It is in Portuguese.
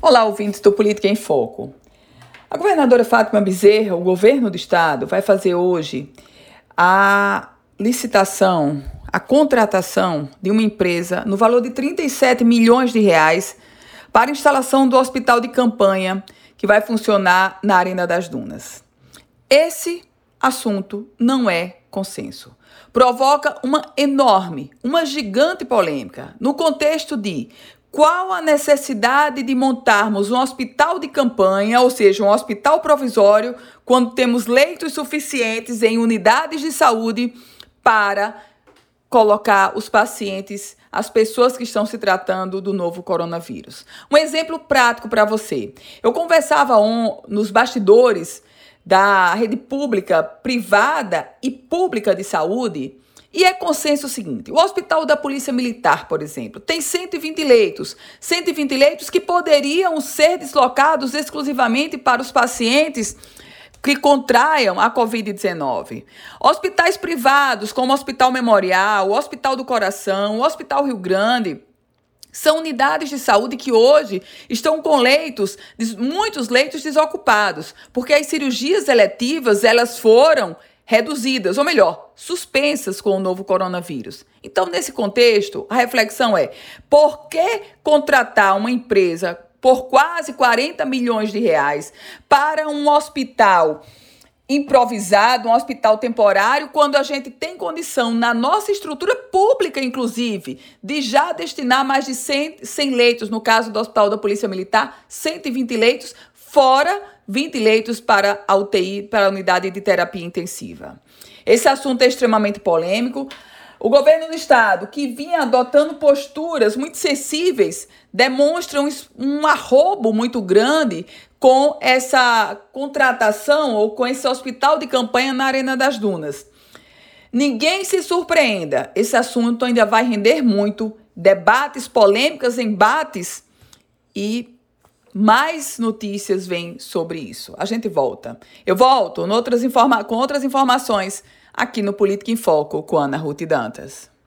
Olá, ouvintes do Política em Foco. A governadora Fátima Bezerra, o governo do estado, vai fazer hoje a licitação, a contratação de uma empresa no valor de 37 milhões de reais para a instalação do hospital de campanha que vai funcionar na Arena das Dunas. Esse assunto não é consenso. Provoca uma enorme, uma gigante polêmica no contexto de qual a necessidade de montarmos um hospital de campanha, ou seja, um hospital provisório, quando temos leitos suficientes em unidades de saúde para colocar os pacientes, as pessoas que estão se tratando do novo coronavírus? Um exemplo prático para você. Eu conversava on, nos bastidores da rede pública, privada e pública de saúde e é consenso o seguinte: o Hospital da Polícia Militar, por exemplo, tem 120 leitos. 120 leitos que poderiam ser deslocados exclusivamente para os pacientes que contraiam a Covid-19. Hospitais privados, como o Hospital Memorial, o Hospital do Coração, o Hospital Rio Grande, são unidades de saúde que hoje estão com leitos, muitos leitos desocupados, porque as cirurgias eletivas elas foram reduzidas, ou melhor, suspensas com o novo coronavírus. Então, nesse contexto, a reflexão é: por que contratar uma empresa por quase 40 milhões de reais para um hospital improvisado, um hospital temporário, quando a gente tem condição, na nossa estrutura pública, inclusive, de já destinar mais de 100, 100 leitos, no caso do Hospital da Polícia Militar, 120 leitos, fora 20 leitos para a UTI, para a unidade de terapia intensiva. Esse assunto é extremamente polêmico. O governo do estado, que vinha adotando posturas muito sensíveis, demonstra um, um arrobo muito grande com essa contratação ou com esse hospital de campanha na Arena das Dunas. Ninguém se surpreenda, esse assunto ainda vai render muito, debates, polêmicas, embates e mais notícias vêm sobre isso. A gente volta. Eu volto outras com outras informações aqui no Política em Foco com Ana Ruth Dantas.